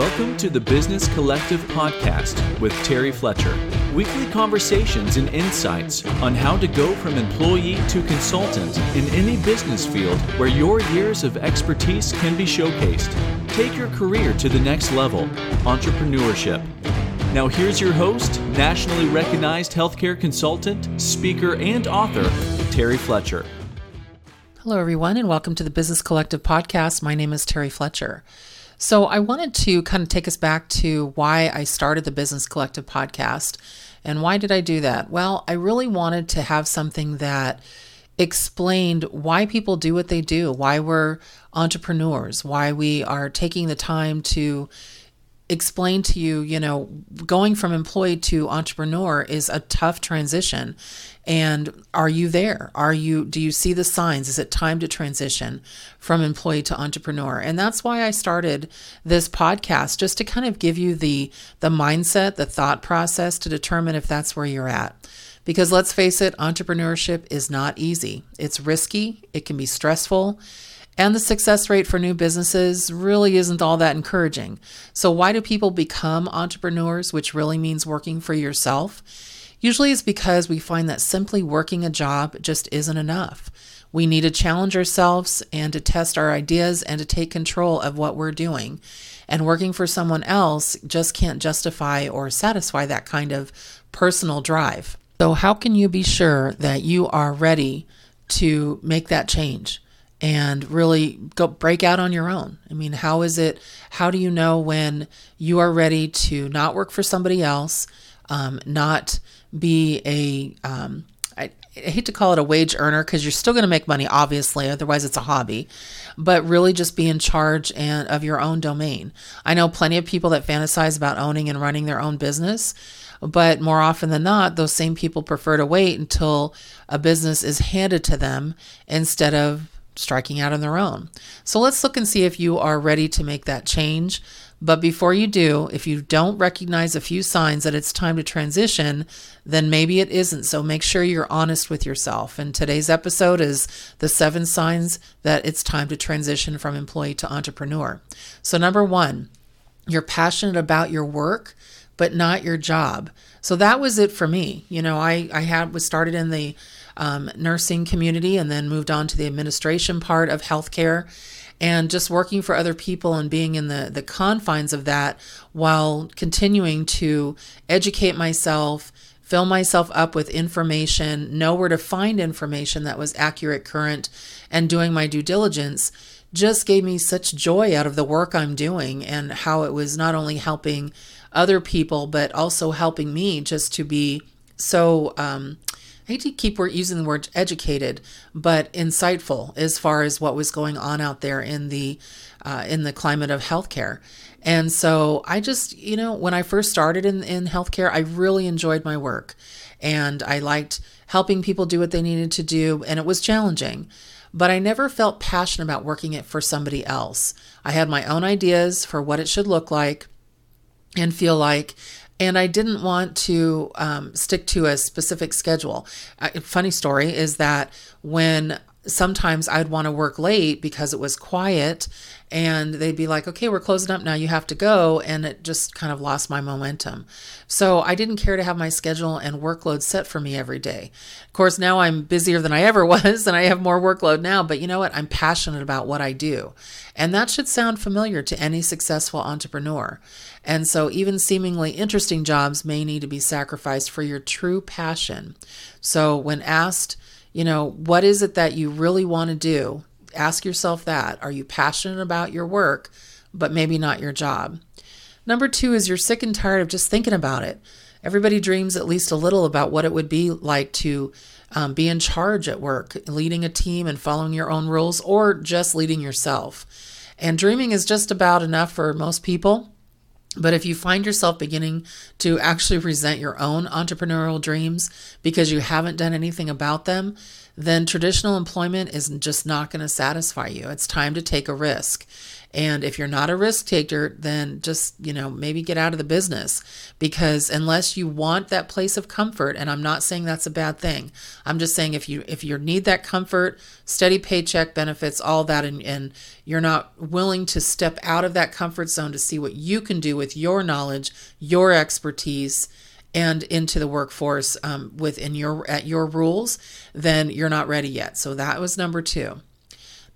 Welcome to the Business Collective podcast with Terry Fletcher. Weekly conversations and insights on how to go from employee to consultant in any business field where your years of expertise can be showcased. Take your career to the next level entrepreneurship. Now, here's your host, nationally recognized healthcare consultant, speaker, and author, Terry Fletcher. Hello, everyone, and welcome to the Business Collective podcast. My name is Terry Fletcher. So, I wanted to kind of take us back to why I started the Business Collective podcast. And why did I do that? Well, I really wanted to have something that explained why people do what they do, why we're entrepreneurs, why we are taking the time to explain to you, you know, going from employee to entrepreneur is a tough transition. And are you there? Are you do you see the signs? Is it time to transition from employee to entrepreneur? And that's why I started this podcast just to kind of give you the the mindset, the thought process to determine if that's where you're at. Because let's face it, entrepreneurship is not easy. It's risky, it can be stressful, and the success rate for new businesses really isn't all that encouraging. So, why do people become entrepreneurs, which really means working for yourself? Usually it's because we find that simply working a job just isn't enough. We need to challenge ourselves and to test our ideas and to take control of what we're doing. And working for someone else just can't justify or satisfy that kind of personal drive. So, how can you be sure that you are ready to make that change? And really go break out on your own. I mean, how is it? How do you know when you are ready to not work for somebody else, um, not be a um, I, hate to call it a wage earner because you're still going to make money, obviously. Otherwise, it's a hobby. But really, just be in charge and of your own domain. I know plenty of people that fantasize about owning and running their own business. But more often than not, those same people prefer to wait until a business is handed to them instead of striking out on their own. So let's look and see if you are ready to make that change. But before you do, if you don't recognize a few signs that it's time to transition, then maybe it isn't. So make sure you're honest with yourself. And today's episode is the seven signs that it's time to transition from employee to entrepreneur. So, number one, you're passionate about your work, but not your job. So that was it for me. You know, I, I had was started in the um, nursing community and then moved on to the administration part of healthcare. And just working for other people and being in the, the confines of that while continuing to educate myself, fill myself up with information, know where to find information that was accurate, current, and doing my due diligence just gave me such joy out of the work I'm doing and how it was not only helping other people, but also helping me just to be so um, hate to keep using the word educated, but insightful as far as what was going on out there in the uh, in the climate of healthcare. And so I just, you know, when I first started in, in healthcare, I really enjoyed my work and I liked helping people do what they needed to do, and it was challenging. But I never felt passionate about working it for somebody else. I had my own ideas for what it should look like and feel like and I didn't want to um, stick to a specific schedule. A funny story is that when sometimes I'd want to work late because it was quiet and they'd be like, okay, we're closing up now, you have to go. And it just kind of lost my momentum. So I didn't care to have my schedule and workload set for me every day. Of course, now I'm busier than I ever was and I have more workload now, but you know what? I'm passionate about what I do. And that should sound familiar to any successful entrepreneur. And so even seemingly interesting jobs may need to be sacrificed for your true passion. So when asked, you know, what is it that you really want to do? Ask yourself that. Are you passionate about your work, but maybe not your job? Number two is you're sick and tired of just thinking about it. Everybody dreams at least a little about what it would be like to um, be in charge at work, leading a team and following your own rules, or just leading yourself. And dreaming is just about enough for most people. But if you find yourself beginning to actually resent your own entrepreneurial dreams because you haven't done anything about them, then traditional employment is just not going to satisfy you. It's time to take a risk. And if you're not a risk taker, then just, you know, maybe get out of the business because unless you want that place of comfort, and I'm not saying that's a bad thing. I'm just saying if you if you need that comfort, steady paycheck, benefits, all that and, and you're not willing to step out of that comfort zone to see what you can do with your knowledge, your expertise, and into the workforce um, within your at your rules, then you're not ready yet. So that was number two.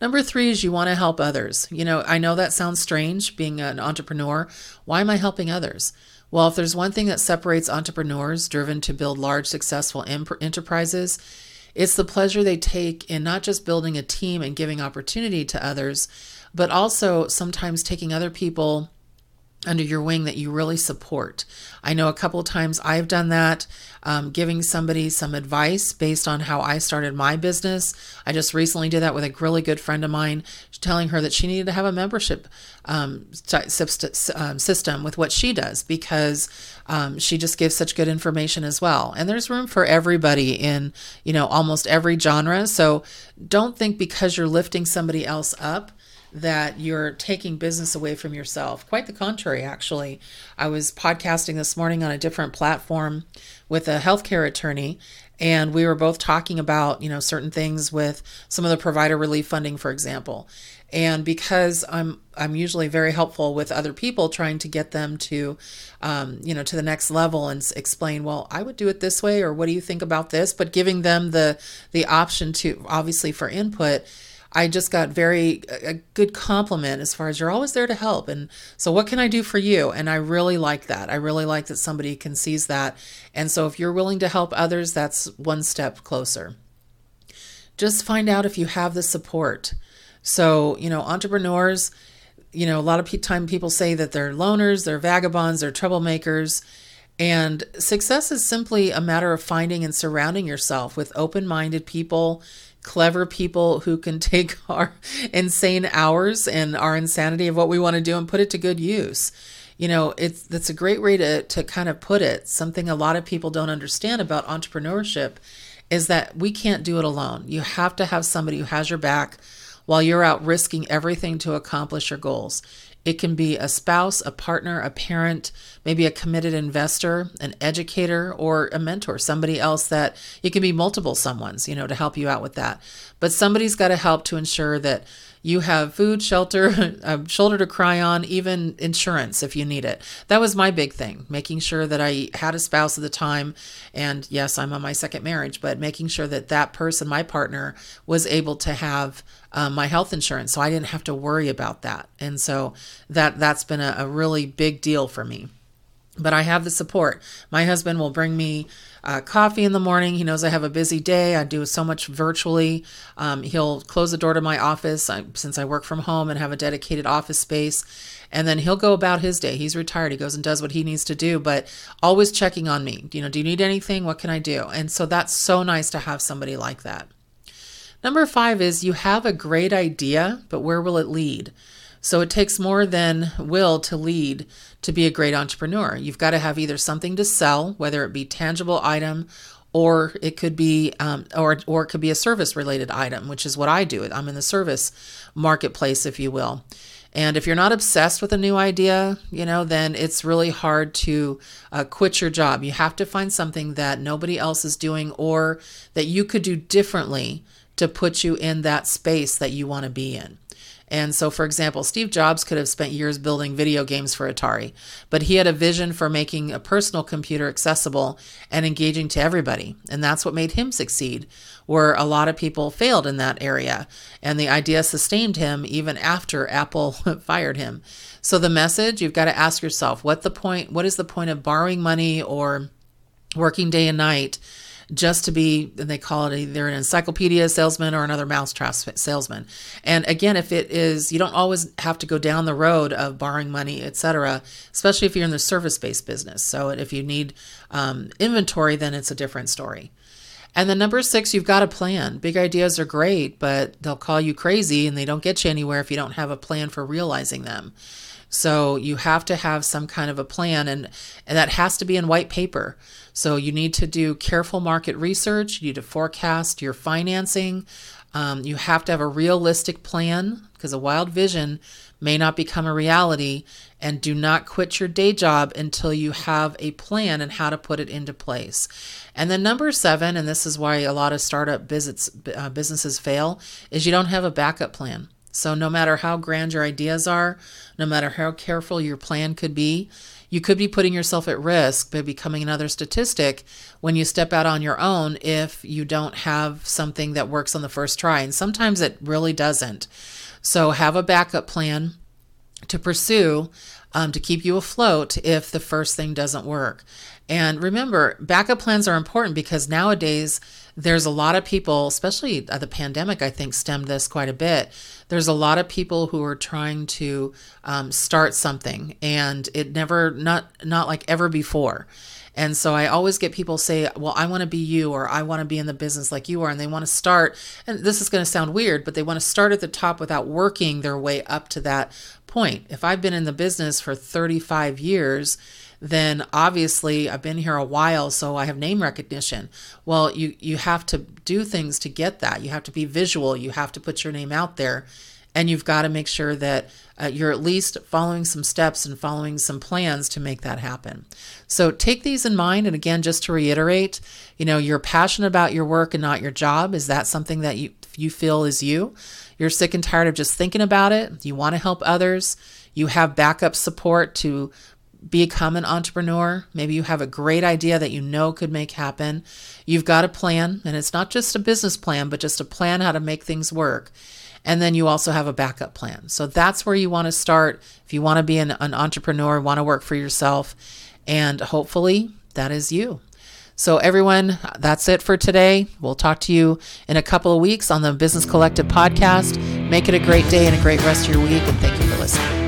Number three is you want to help others. You know, I know that sounds strange being an entrepreneur. Why am I helping others? Well, if there's one thing that separates entrepreneurs driven to build large, successful enterprises, it's the pleasure they take in not just building a team and giving opportunity to others, but also sometimes taking other people under your wing that you really support. I know a couple of times I've done that, um, giving somebody some advice based on how I started my business. I just recently did that with a really good friend of mine, telling her that she needed to have a membership um, um, system with what she does because um, she just gives such good information as well. And there's room for everybody in you know almost every genre. So don't think because you're lifting somebody else up that you're taking business away from yourself. Quite the contrary, actually. I was podcasting this morning on a different platform with a healthcare attorney, and we were both talking about, you know, certain things with some of the provider relief funding, for example. And because I'm I'm usually very helpful with other people, trying to get them to, um, you know, to the next level and explain. Well, I would do it this way, or what do you think about this? But giving them the the option to obviously for input I just got very a good compliment as far as you're always there to help. And so what can I do for you? And I really like that. I really like that somebody can seize that. And so if you're willing to help others, that's one step closer. Just find out if you have the support. So, you know, entrepreneurs, you know, a lot of time people say that they're loners, they're vagabonds, they're troublemakers. And success is simply a matter of finding and surrounding yourself with open minded people clever people who can take our insane hours and our insanity of what we want to do and put it to good use. You know, it's that's a great way to to kind of put it. Something a lot of people don't understand about entrepreneurship is that we can't do it alone. You have to have somebody who has your back while you're out risking everything to accomplish your goals. It can be a spouse, a partner, a parent, maybe a committed investor, an educator, or a mentor, somebody else that it can be multiple someone's, you know, to help you out with that. But somebody's got to help to ensure that you have food, shelter, a shoulder to cry on, even insurance if you need it. That was my big thing, making sure that I had a spouse at the time. And yes, I'm on my second marriage, but making sure that that person, my partner, was able to have um, my health insurance. So I didn't have to worry about that. And so that, that's been a, a really big deal for me but I have the support. My husband will bring me uh, coffee in the morning. He knows I have a busy day. I do so much virtually. Um, he'll close the door to my office I, since I work from home and have a dedicated office space. And then he'll go about his day. He's retired. He goes and does what he needs to do, but always checking on me. You know, do you need anything? What can I do? And so that's so nice to have somebody like that. Number five is you have a great idea, but where will it lead? So it takes more than will to lead to be a great entrepreneur. You've got to have either something to sell, whether it be tangible item or it could be um, or or it could be a service related item which is what i do. I'm in the service marketplace if you will. And if you're not obsessed with a new idea you know then it's really hard to uh, quit your job. You have to find something that nobody else is doing or that you could do differently to put you in that space that you want to be in and so, for example, Steve Jobs could have spent years building video games for Atari, but he had a vision for making a personal computer accessible and engaging to everybody. And that's what made him succeed, where a lot of people failed in that area. And the idea sustained him even after Apple fired him. So, the message you've got to ask yourself what the point, what is the point of borrowing money or working day and night just to be, and they call it either an encyclopedia salesman or another mousetrap salesman. And again, if it is, you don't always have to go down the road of borrowing money, etc., especially if you're in the service based business. So if you need um, inventory, then it's a different story. And then number six, you've got a plan. Big ideas are great, but they'll call you crazy and they don't get you anywhere if you don't have a plan for realizing them. So you have to have some kind of a plan, and, and that has to be in white paper. So you need to do careful market research, you need to forecast your financing. Um, you have to have a realistic plan because a wild vision may not become a reality. And do not quit your day job until you have a plan and how to put it into place. And then number seven, and this is why a lot of startup visits, uh, businesses fail, is you don't have a backup plan. So no matter how grand your ideas are, no matter how careful your plan could be, you could be putting yourself at risk by becoming another statistic when you step out on your own if you don't have something that works on the first try. And sometimes it really doesn't. So have a backup plan to pursue um, to keep you afloat if the first thing doesn't work. And remember, backup plans are important because nowadays there's a lot of people, especially the pandemic, I think stemmed this quite a bit. There's a lot of people who are trying to um, start something, and it never, not not like ever before. And so I always get people say, Well, I want to be you, or I want to be in the business like you are. And they want to start, and this is going to sound weird, but they want to start at the top without working their way up to that point. If I've been in the business for 35 years, then obviously I've been here a while, so I have name recognition. Well, you you have to do things to get that. You have to be visual. You have to put your name out there, and you've got to make sure that uh, you're at least following some steps and following some plans to make that happen. So take these in mind. And again, just to reiterate, you know, you're passionate about your work and not your job. Is that something that you you feel is you? You're sick and tired of just thinking about it. You want to help others. You have backup support to become an entrepreneur. Maybe you have a great idea that you know could make happen. You've got a plan, and it's not just a business plan, but just a plan how to make things work. And then you also have a backup plan. So that's where you want to start if you want to be an, an entrepreneur, want to work for yourself. And hopefully that is you. So, everyone, that's it for today. We'll talk to you in a couple of weeks on the Business Collective podcast. Make it a great day and a great rest of your week. And thank you for listening.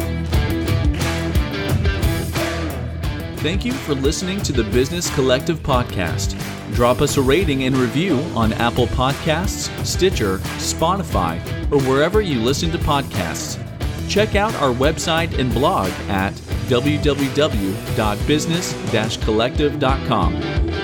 Thank you for listening to the Business Collective podcast. Drop us a rating and review on Apple Podcasts, Stitcher, Spotify, or wherever you listen to podcasts. Check out our website and blog at www.business-collective.com.